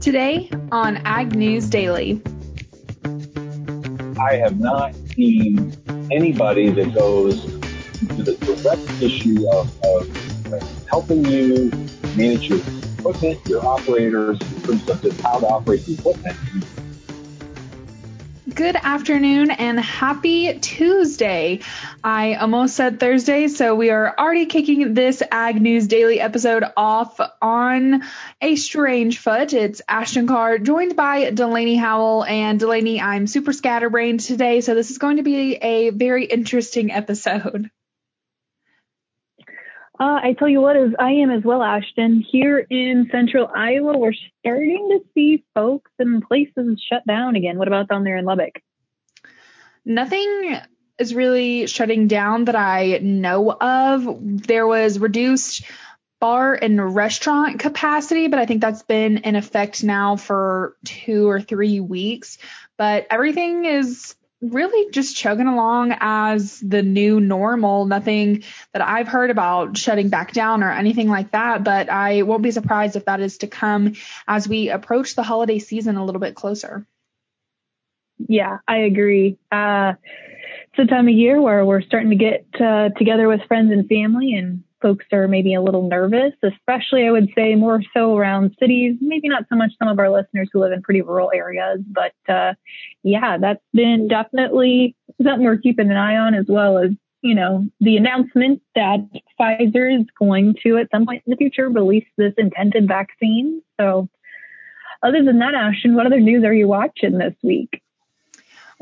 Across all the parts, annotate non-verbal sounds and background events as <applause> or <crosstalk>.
Today on Ag News Daily. I have not seen anybody that goes to the direct issue of, of helping you manage your equipment, your operators, in terms of just how to operate the equipment Good afternoon and happy Tuesday. I almost said Thursday, so we are already kicking this Ag News Daily episode off on a strange foot. It's Ashton Carr joined by Delaney Howell. And Delaney, I'm super scatterbrained today, so this is going to be a very interesting episode. Uh, I tell you what, as I am as well, Ashton. Here in central Iowa, we're starting to see folks and places shut down again. What about down there in Lubbock? Nothing is really shutting down that I know of. There was reduced bar and restaurant capacity, but I think that's been in effect now for two or three weeks. But everything is really just chugging along as the new normal. Nothing that I've heard about shutting back down or anything like that, but I won't be surprised if that is to come as we approach the holiday season a little bit closer. Yeah, I agree. Uh, it's a time of year where we're starting to get uh, together with friends and family and folks are maybe a little nervous, especially I would say more so around cities, maybe not so much some of our listeners who live in pretty rural areas, but uh, yeah, that's been definitely something we're keeping an eye on as well as, you know, the announcement that Pfizer is going to at some point in the future release this intended vaccine. So other than that, Ashton, what other news are you watching this week?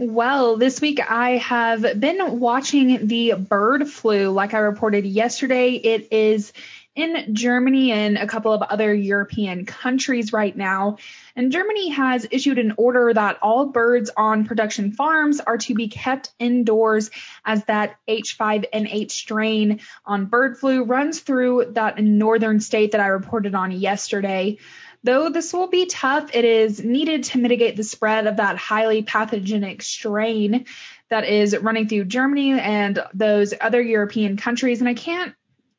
Well, this week I have been watching the bird flu. Like I reported yesterday, it is in Germany and a couple of other European countries right now. And Germany has issued an order that all birds on production farms are to be kept indoors as that H5N8 strain on bird flu runs through that northern state that I reported on yesterday. Though this will be tough, it is needed to mitigate the spread of that highly pathogenic strain that is running through Germany and those other European countries. And I can't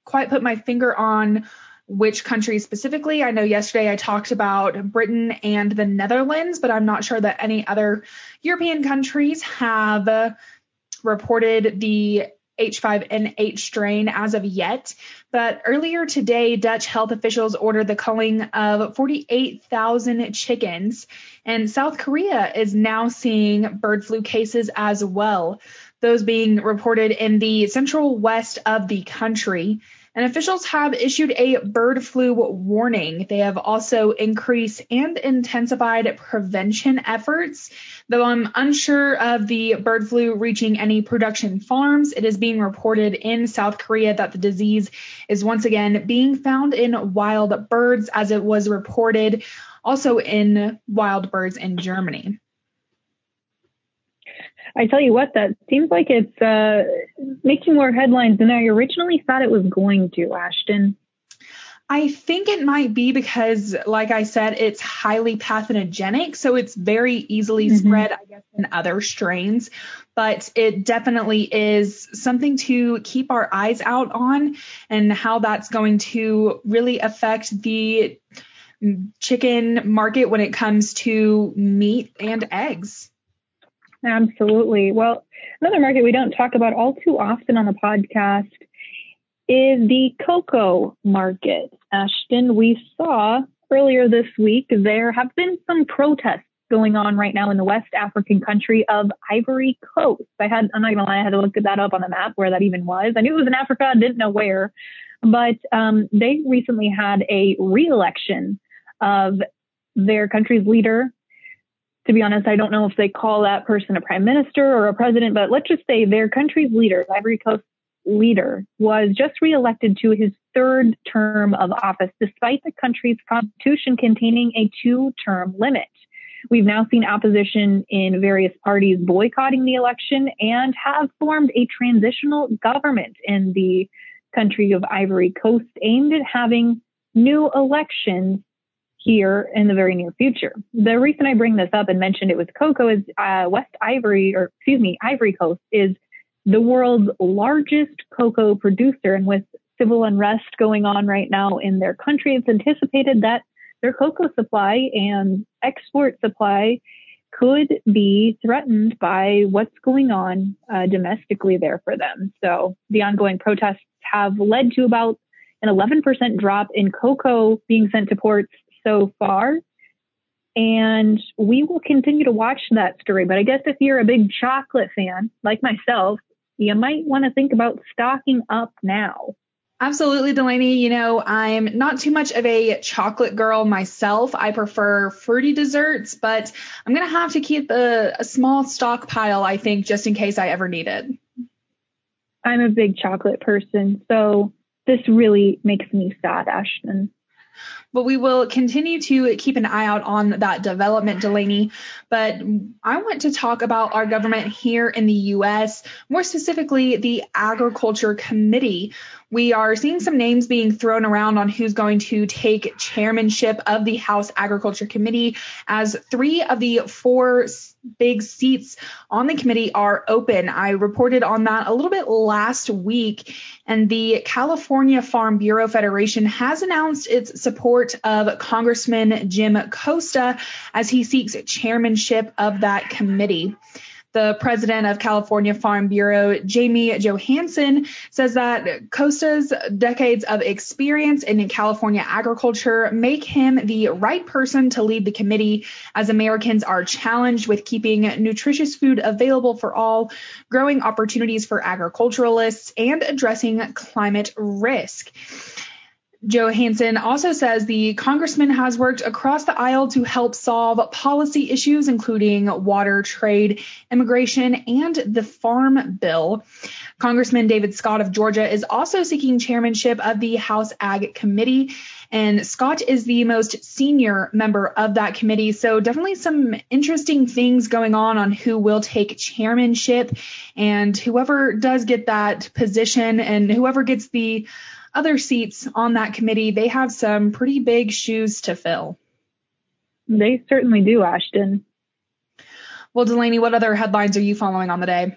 quite put my finger on which countries specifically. I know yesterday I talked about Britain and the Netherlands, but I'm not sure that any other European countries have reported the H5N8 strain as of yet. But earlier today, Dutch health officials ordered the culling of 48,000 chickens, and South Korea is now seeing bird flu cases as well, those being reported in the central west of the country and officials have issued a bird flu warning. They have also increased and intensified prevention efforts. Though I'm unsure of the bird flu reaching any production farms, it is being reported in South Korea that the disease is once again being found in wild birds, as it was reported also in wild birds in Germany. I tell you what, that seems like it's uh, making more headlines than I originally thought it was going to, Ashton. I think it might be because, like I said, it's highly pathogenic, so it's very easily mm-hmm. spread, I guess, in other strains. But it definitely is something to keep our eyes out on and how that's going to really affect the chicken market when it comes to meat and eggs. Absolutely. Well, another market we don't talk about all too often on the podcast is the cocoa market. Ashton, we saw earlier this week there have been some protests going on right now in the West African country of Ivory Coast. I had, I'm not gonna lie, I had to look that up on the map where that even was. I knew it was in Africa, I didn't know where, but um, they recently had a re-election of their country's leader, to be honest, I don't know if they call that person a prime minister or a president, but let's just say their country's leader, Ivory Coast leader, was just reelected to his third term of office, despite the country's constitution containing a two term limit. We've now seen opposition in various parties boycotting the election and have formed a transitional government in the country of Ivory Coast aimed at having new elections here in the very near future. The reason I bring this up and mentioned it with cocoa is uh, West Ivory, or excuse me, Ivory Coast is the world's largest cocoa producer. And with civil unrest going on right now in their country, it's anticipated that their cocoa supply and export supply could be threatened by what's going on uh, domestically there for them. So the ongoing protests have led to about an 11% drop in cocoa being sent to ports so far. And we will continue to watch that story. But I guess if you're a big chocolate fan, like myself, you might want to think about stocking up now. Absolutely, Delaney. You know, I'm not too much of a chocolate girl myself. I prefer fruity desserts, but I'm going to have to keep a, a small stockpile, I think, just in case I ever need it. I'm a big chocolate person, so this really makes me sad, Ashton. But we will continue to keep an eye out on that development, Delaney. But I want to talk about our government here in the U.S., more specifically the Agriculture Committee. We are seeing some names being thrown around on who's going to take chairmanship of the House Agriculture Committee, as three of the four big seats on the committee are open. I reported on that a little bit last week, and the California Farm Bureau Federation has announced its support of Congressman Jim Costa as he seeks chairmanship of that committee. The president of California Farm Bureau, Jamie Johansson, says that Costa's decades of experience in California agriculture make him the right person to lead the committee as Americans are challenged with keeping nutritious food available for all, growing opportunities for agriculturalists, and addressing climate risk. Johansson also says the congressman has worked across the aisle to help solve policy issues, including water, trade, immigration, and the Farm Bill. Congressman David Scott of Georgia is also seeking chairmanship of the House Ag Committee. And Scott is the most senior member of that committee. So definitely some interesting things going on on who will take chairmanship and whoever does get that position and whoever gets the other seats on that committee, they have some pretty big shoes to fill. They certainly do, Ashton. Well, Delaney, what other headlines are you following on the day?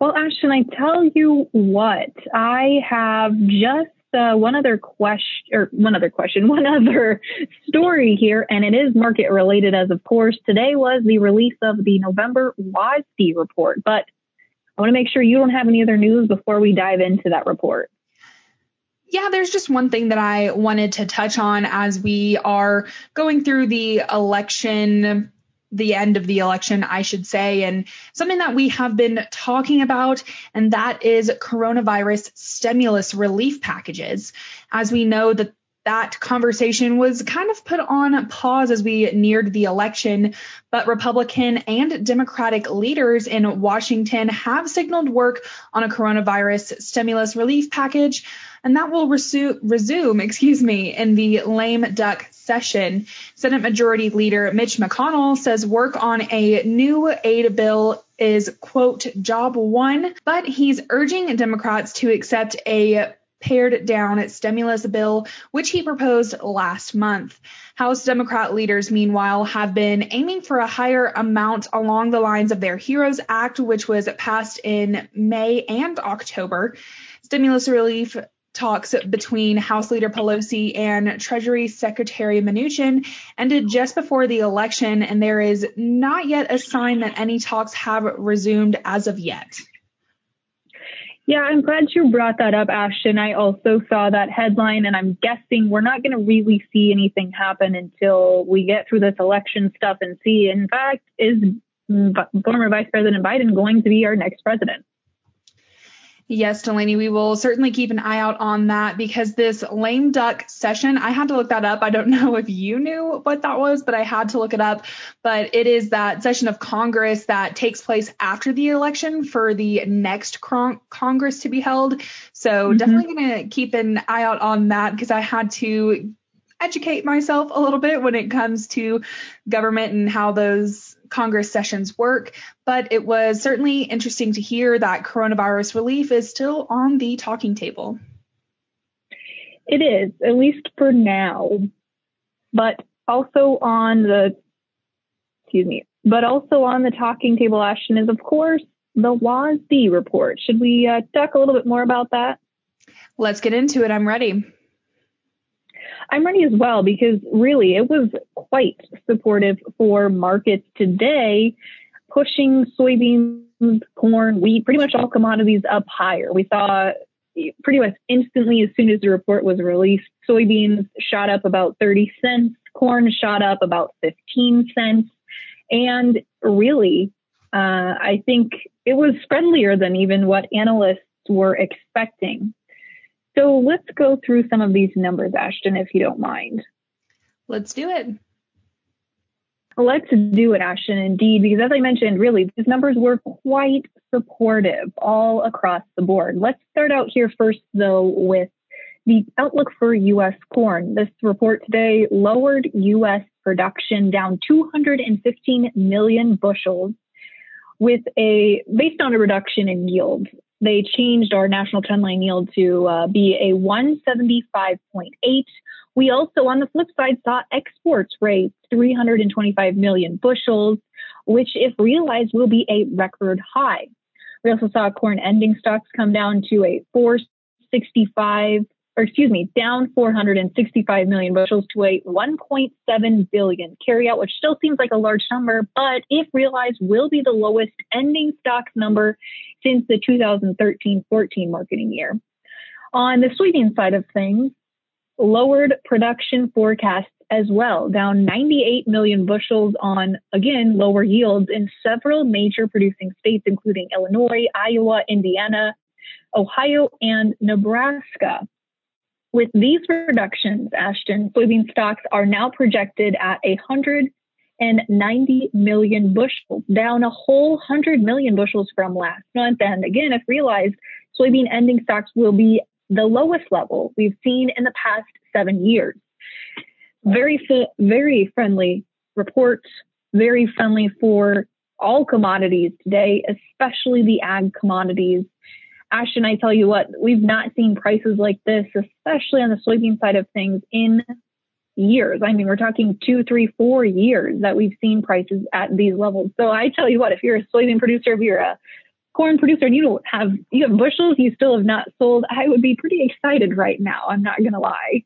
Well, Ashton, I tell you what, I have just uh, one other question, or one other question, <laughs> one other story here, and it is market related, as of course. Today was the release of the November WASDE report, but I want to make sure you don't have any other news before we dive into that report. Yeah, there's just one thing that I wanted to touch on as we are going through the election, the end of the election, I should say, and something that we have been talking about, and that is coronavirus stimulus relief packages. As we know that that conversation was kind of put on pause as we neared the election, but Republican and Democratic leaders in Washington have signaled work on a coronavirus stimulus relief package, and that will resu- resume, excuse me, in the lame duck session. Senate Majority Leader Mitch McConnell says work on a new aid bill is quote job one, but he's urging Democrats to accept a pared down its stimulus bill, which he proposed last month. House Democrat leaders, meanwhile, have been aiming for a higher amount along the lines of their HEROES Act, which was passed in May and October. Stimulus relief talks between House Leader Pelosi and Treasury Secretary Mnuchin ended just before the election, and there is not yet a sign that any talks have resumed as of yet. Yeah, I'm glad you brought that up, Ashton. I also saw that headline, and I'm guessing we're not going to really see anything happen until we get through this election stuff and see, in fact, is former Vice President Biden going to be our next president? Yes, Delaney, we will certainly keep an eye out on that because this lame duck session, I had to look that up. I don't <laughs> know if you knew what that was, but I had to look it up. But it is that session of Congress that takes place after the election for the next Congress to be held. So mm-hmm. definitely going to keep an eye out on that because I had to educate myself a little bit when it comes to government and how those Congress sessions work, but it was certainly interesting to hear that coronavirus relief is still on the talking table. It is, at least for now. But also on the, excuse me, but also on the talking table, Ashton, is of course the WASDE report. Should we uh, talk a little bit more about that? Let's get into it. I'm ready. I'm ready as well because really it was quite supportive for markets today, pushing soybeans, corn, wheat, pretty much all commodities up higher. We saw pretty much instantly as soon as the report was released, soybeans shot up about 30 cents, corn shot up about 15 cents. And really, uh, I think it was friendlier than even what analysts were expecting. So let's go through some of these numbers, Ashton, if you don't mind. Let's do it. Let's do it, Ashton, indeed, because as I mentioned, really, these numbers were quite supportive all across the board. Let's start out here first, though, with the outlook for U.S. corn. This report today lowered U.S. production down 215 million bushels with a based on a reduction in yield they changed our national trend line yield to uh, be a 175.8. We also, on the flip side, saw exports raise 325 million bushels, which, if realized, will be a record high. We also saw corn ending stocks come down to a 465 or excuse me, down 465 million bushels to a 1.7 billion carryout, which still seems like a large number, but if realized, will be the lowest ending stocks number since the 2013-14 marketing year. On the soybean side of things, lowered production forecasts as well, down 98 million bushels on, again, lower yields in several major producing states, including Illinois, Iowa, Indiana, Ohio, and Nebraska. With these reductions, Ashton, soybean stocks are now projected at 190 million bushels, down a whole 100 million bushels from last month. And again, if realized, soybean ending stocks will be the lowest level we've seen in the past seven years. Very, very friendly reports, very friendly for all commodities today, especially the ag commodities. Ashton, I tell you what, we've not seen prices like this, especially on the soybean side of things, in years. I mean, we're talking two, three, four years that we've seen prices at these levels. So I tell you what, if you're a soybean producer, if you're a corn producer and you don't have you have bushels you still have not sold, I would be pretty excited right now. I'm not gonna lie.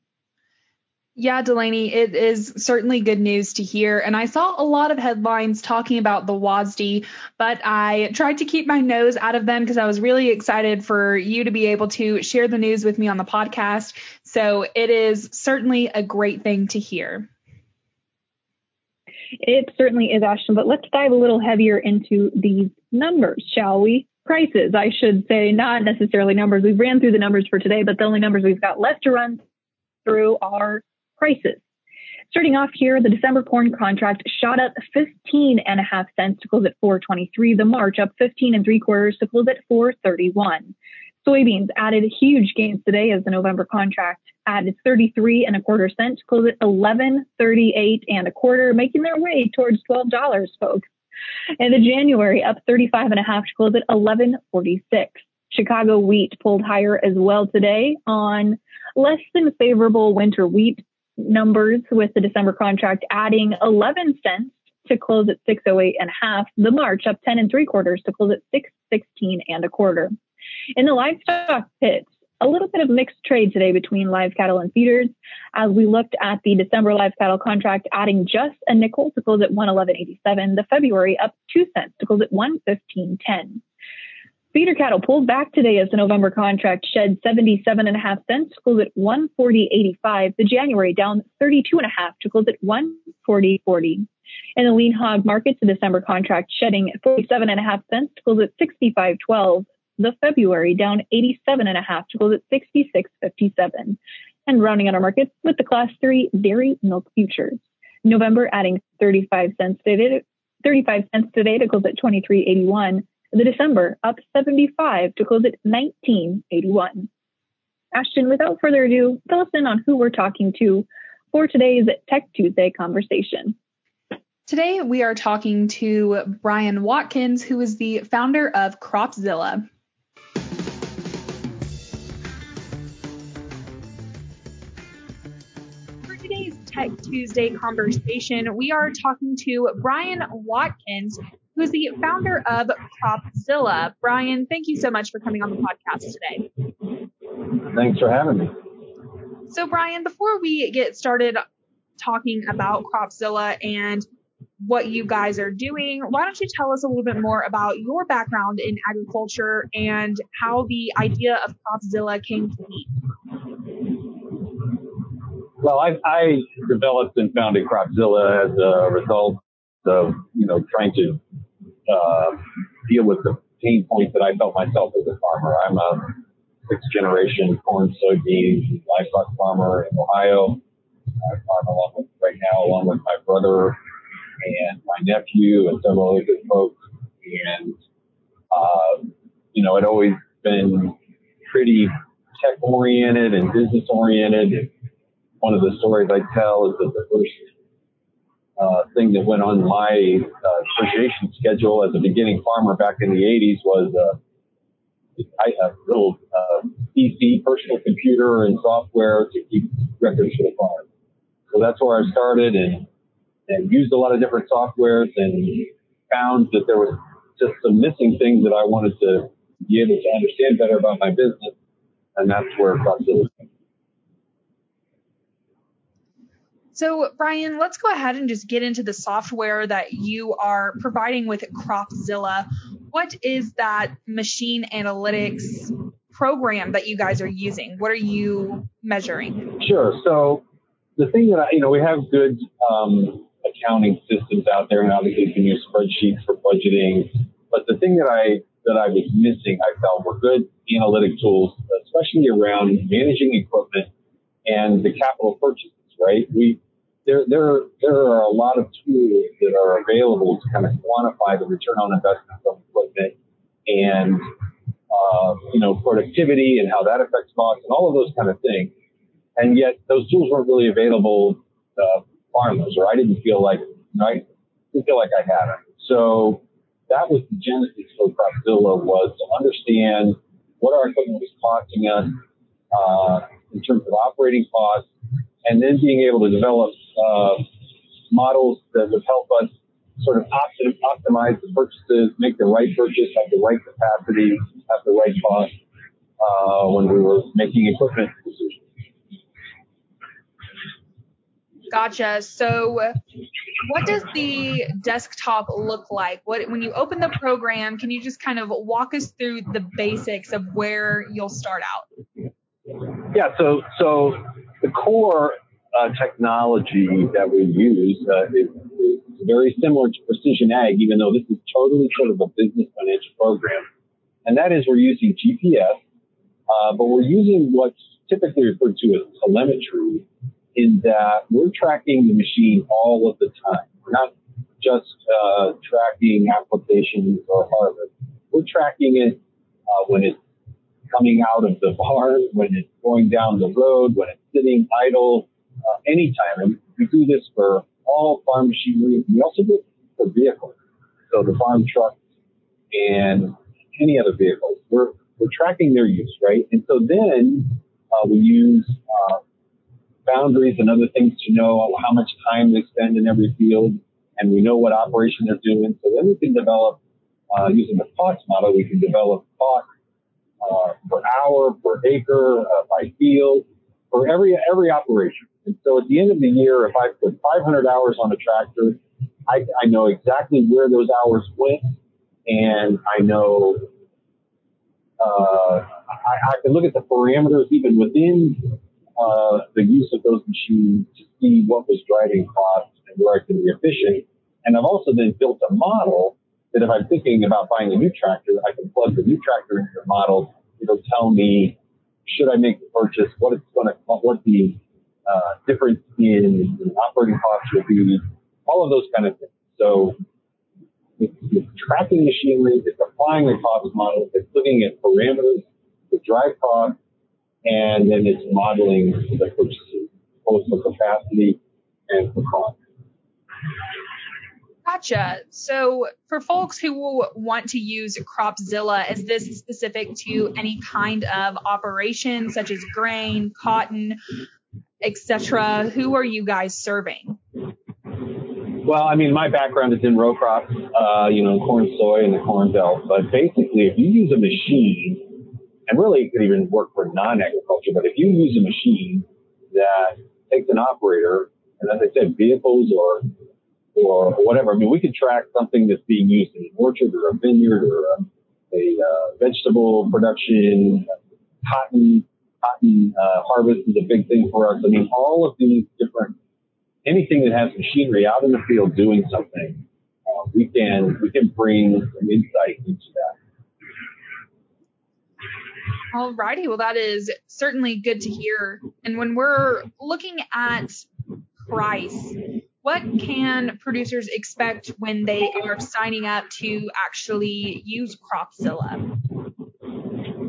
Yeah, Delaney, it is certainly good news to hear. And I saw a lot of headlines talking about the WASDE, but I tried to keep my nose out of them because I was really excited for you to be able to share the news with me on the podcast. So it is certainly a great thing to hear. It certainly is, Ashton, but let's dive a little heavier into these numbers, shall we? Prices, I should say, not necessarily numbers. We ran through the numbers for today, but the only numbers we've got left to run through are prices. Starting off here, the December corn contract shot up 15 and a half cents to close at 423. The March up 15 and three quarters to close at 431. Soybeans added huge gains today as the November contract added 33 and a quarter cents to close at 1138 and a quarter, making their way towards $12, folks. And the January up 35 and a half to close at 1146. Chicago wheat pulled higher as well today on less than favorable winter wheat numbers with the December contract adding 11 cents to close at 608 and a half. The March up 10 and three quarters to close at 616 and a quarter. In the livestock pits, a little bit of mixed trade today between live cattle and feeders as we looked at the December live cattle contract adding just a nickel to close at 111.87. The February up two cents to close at 115.10. Feeder cattle pulled back today as the November contract shed 77 and a half cents, closed at 140.85. The January down 32 and a half to close at 140.40. In the lean hog market, the December contract shedding 47 and a half cents to close at 65.12. The February down 87 and a half to close at 66.57. And rounding out our markets with the class three dairy milk futures. November adding 35 cents today, 35 cents today to close at 23.81 the December up 75 to close at 1981. Ashton, without further ado, fill us in on who we're talking to for today's Tech Tuesday conversation. Today, we are talking to Brian Watkins, who is the founder of Cropzilla. For today's Tech Tuesday conversation, we are talking to Brian Watkins, who's the founder of Cropzilla. Brian, thank you so much for coming on the podcast today. Thanks for having me. So, Brian, before we get started talking about Cropzilla and what you guys are doing, why don't you tell us a little bit more about your background in agriculture and how the idea of Cropzilla came to be? Well, I, I developed and founded Cropzilla as a result of, you know, trying to uh, deal with the pain points that I felt myself as a farmer. I'm a sixth generation corn, soybean, livestock farmer in Ohio. I farm along with right now, along with my brother and my nephew and several other good folks. And, uh, you know, it always been pretty tech oriented and business oriented. One of the stories I tell is that the first uh, thing that went on my uh, depreciation schedule as a beginning farmer back in the 80s was uh, a little uh, PC, personal computer, and software to keep records for the farm. So that's where I started and, and used a lot of different softwares and found that there was just some missing things that I wanted to be able to understand better about my business. And that's where Cropzilla came. So, Brian, let's go ahead and just get into the software that you are providing with Cropzilla. What is that machine analytics program that you guys are using? What are you measuring? Sure. So, the thing that I, you know, we have good um, accounting systems out there, and obviously you can use spreadsheets for budgeting. But the thing that I that I was missing, I felt, were good analytic tools, especially around managing equipment and the capital purchases. Right? We there there there are a lot of tools that are available to kind of quantify the return on investment of equipment and uh, you know productivity and how that affects costs and all of those kind of things and yet those tools weren't really available to farmers, or I didn't feel like, I didn't feel like I had them. So that was the genesis for Cropzilla was to understand what our equipment was costing us uh, in terms of operating costs, and then being able to develop uh, models that would help us sort of optim- optimize the purchases, make the right purchase, have the right capacity, have the right cost uh, when we were making equipment decisions. Gotcha. So, what does the desktop look like? What when you open the program, can you just kind of walk us through the basics of where you'll start out? Yeah. So, so the core uh, technology that we use uh, is, is, very similar to Precision Ag, even though this is totally sort of a business financial program, and that is we're using GPS, uh, but we're using what's typically referred to as telemetry in that we're tracking the machine all of the time. We're not just uh, tracking applications or harvest. We're tracking it uh, when it's coming out of the barn, when it's going down the road, when it's sitting idle, uh, anytime. And we do this for all farm machinery. We also do it for vehicles. So the farm trucks and any other vehicles. We're, we're tracking their use, right? And so then uh, we use uh, boundaries and other things to know how much time they spend in every field, and we know what operation they're doing. So then we can develop, uh, using the cost model, we can develop cost uh, per hour, per acre, uh, by field, for every every operation. And so at the end of the year, if I put 500 hours on a tractor, I, I know exactly where those hours went, and I know uh, I, I can look at the parameters even within uh, the use of those machines to see what was driving costs and where I can be efficient. And I've also then built a model that if I'm thinking about buying a new tractor, I can plug the new tractor into the model. It'll tell me should I make the purchase, what it's going to, what the uh, difference in, in operating costs will be, all of those kind of things. So it's, it's tracking machinery, it's applying the cost model, it's looking at parameters, the drive cost, and then it's modeling the purchases, both for capacity and for cost. Gotcha. So for folks who want to use Cropzilla, is this specific to any kind of operation such as grain, cotton, etc.? Who are you guys serving? Well, I mean, my background is in row crops, uh, you know, corn, soy, and the corn belt. But basically, if you use a machine and really it could even work for non-agriculture, but if you use a machine that takes an operator, and as I said, vehicles or or whatever. I mean, we could track something that's being used in an orchard or a vineyard or a, a uh, vegetable production, cotton cotton uh, harvest is a big thing for us. I mean, all of these different anything that has machinery out in the field doing something, uh, we can we can bring some insight into that. Alrighty, well that is certainly good to hear. And when we're looking at price, what can producers expect when they are signing up to actually use Cropzilla?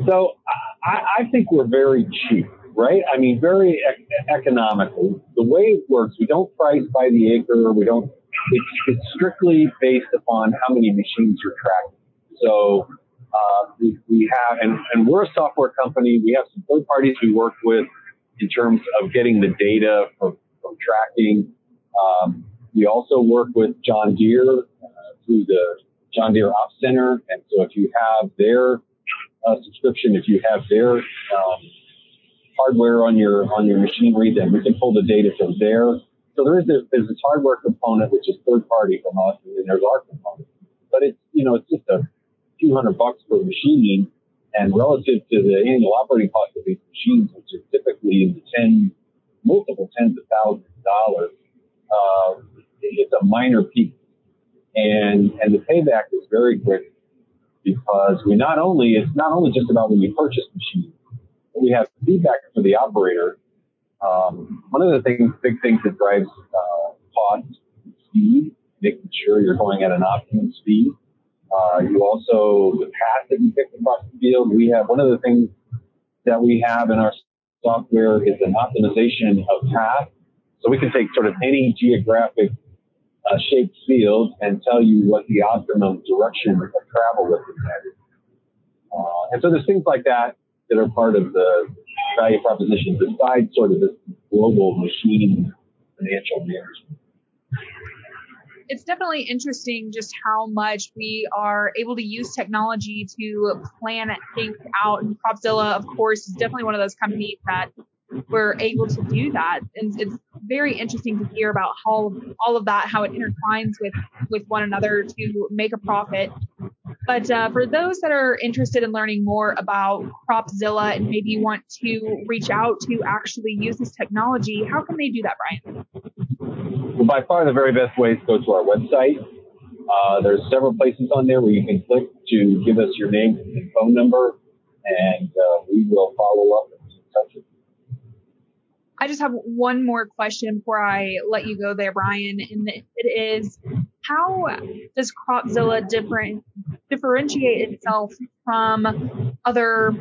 So I, I think we're very cheap, right? I mean, very ec- economical. The way it works, we don't price by the acre. We don't. It's, it's strictly based upon how many machines you're tracking. So uh, we, we have, and, and we're a software company. We have some third parties we work with in terms of getting the data from, from tracking. Um, we also work with John Deere uh, through the John Deere Ops Center, and so if you have their uh, subscription, if you have their um, hardware on your on your machinery, then we can pull the data from there. So there is a, there's this hardware component which is third party from us, and then there's our component. But it's you know it's just a few hundred bucks per machine, and relative to the annual operating cost of these machines, which is typically in the ten multiple tens of thousands of dollars, uh, it's a minor peak. and and the payback is very quick because we not only it's not only just about when you purchase machines, but we have feedback for the operator. Um, one of the things, big things that drives uh, cost, speed, making sure you're going at an optimum speed. Uh, you also the path that you pick across the field. We have one of the things that we have in our software is an optimization of path. So we can take sort of any geographic uh, shaped field and tell you what the optimum direction of travel is. Uh, and so there's things like that that are part of the value proposition besides sort of this global machine financial management. It's definitely interesting just how much we are able to use technology to plan things out. And Cropzilla, of course, is definitely one of those companies that we're able to do that. And it's very interesting to hear about how all of that, how it intertwines with, with one another to make a profit. But uh, for those that are interested in learning more about Cropzilla and maybe want to reach out to actually use this technology, how can they do that, Brian? Well, by far the very best way is to go to our website. Uh, there's several places on there where you can click to give us your name and phone number, and uh, we will follow up and touch with I just have one more question before I let you go there, Brian, and it is how does Cropzilla different differentiate itself from other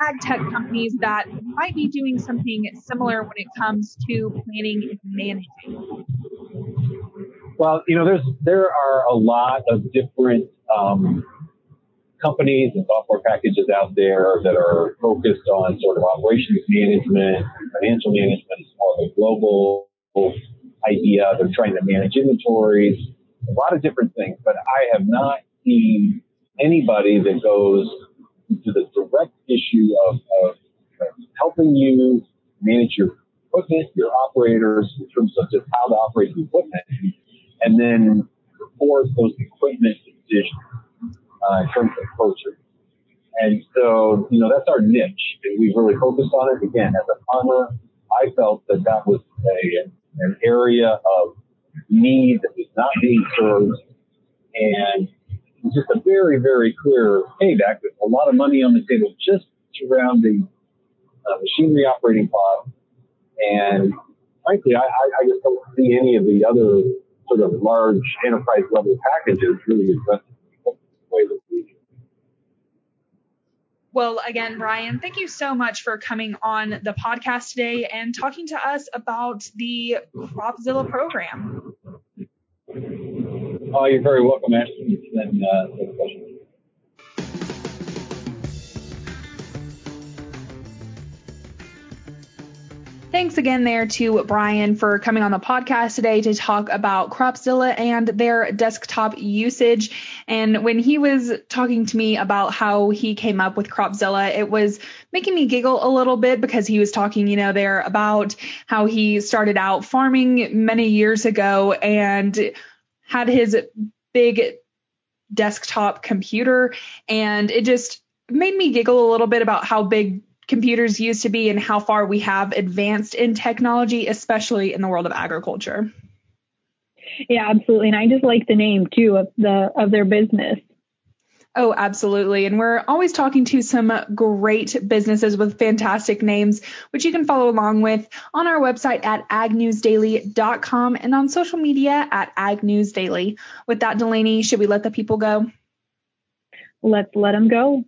ag tech companies that might be doing something similar when it comes to planning and managing? Well, you know, there's there are a lot of different um, companies and software packages out there that are focused on sort of operations management, financial management. It's more of a global idea. They're trying to manage inventories, a lot of different things. But I have not seen anybody that goes to the direct issue of, of helping you manage your equipment, your operators in terms of just how to operate the equipment, and then report those equipment decisions uh, in terms of culture. And so, you know, that's our niche, and we've really focused on it. Again, as a farmer, I felt that that was a, an area of need that was not being served, and just a very, very clear payback with a lot of money on the table just surrounding uh, machinery operating costs. And frankly, I, I, I just don't see any of the other sort of large enterprise level packages really addressing way that we do. Well, again, Brian, thank you so much for coming on the podcast today and talking to us about the Cropzilla program. Oh, you're very welcome, Ashley. It's been, uh, a Thanks again there to Brian for coming on the podcast today to talk about Cropzilla and their desktop usage. And when he was talking to me about how he came up with Cropzilla, it was making me giggle a little bit because he was talking, you know, there about how he started out farming many years ago and had his big desktop computer and it just made me giggle a little bit about how big computers used to be and how far we have advanced in technology, especially in the world of agriculture. Yeah, absolutely. And I just like the name too of the of their business. Oh, absolutely. And we're always talking to some great businesses with fantastic names, which you can follow along with on our website at agnewsdaily.com and on social media at agnewsdaily. With that, Delaney, should we let the people go? Let's let them go.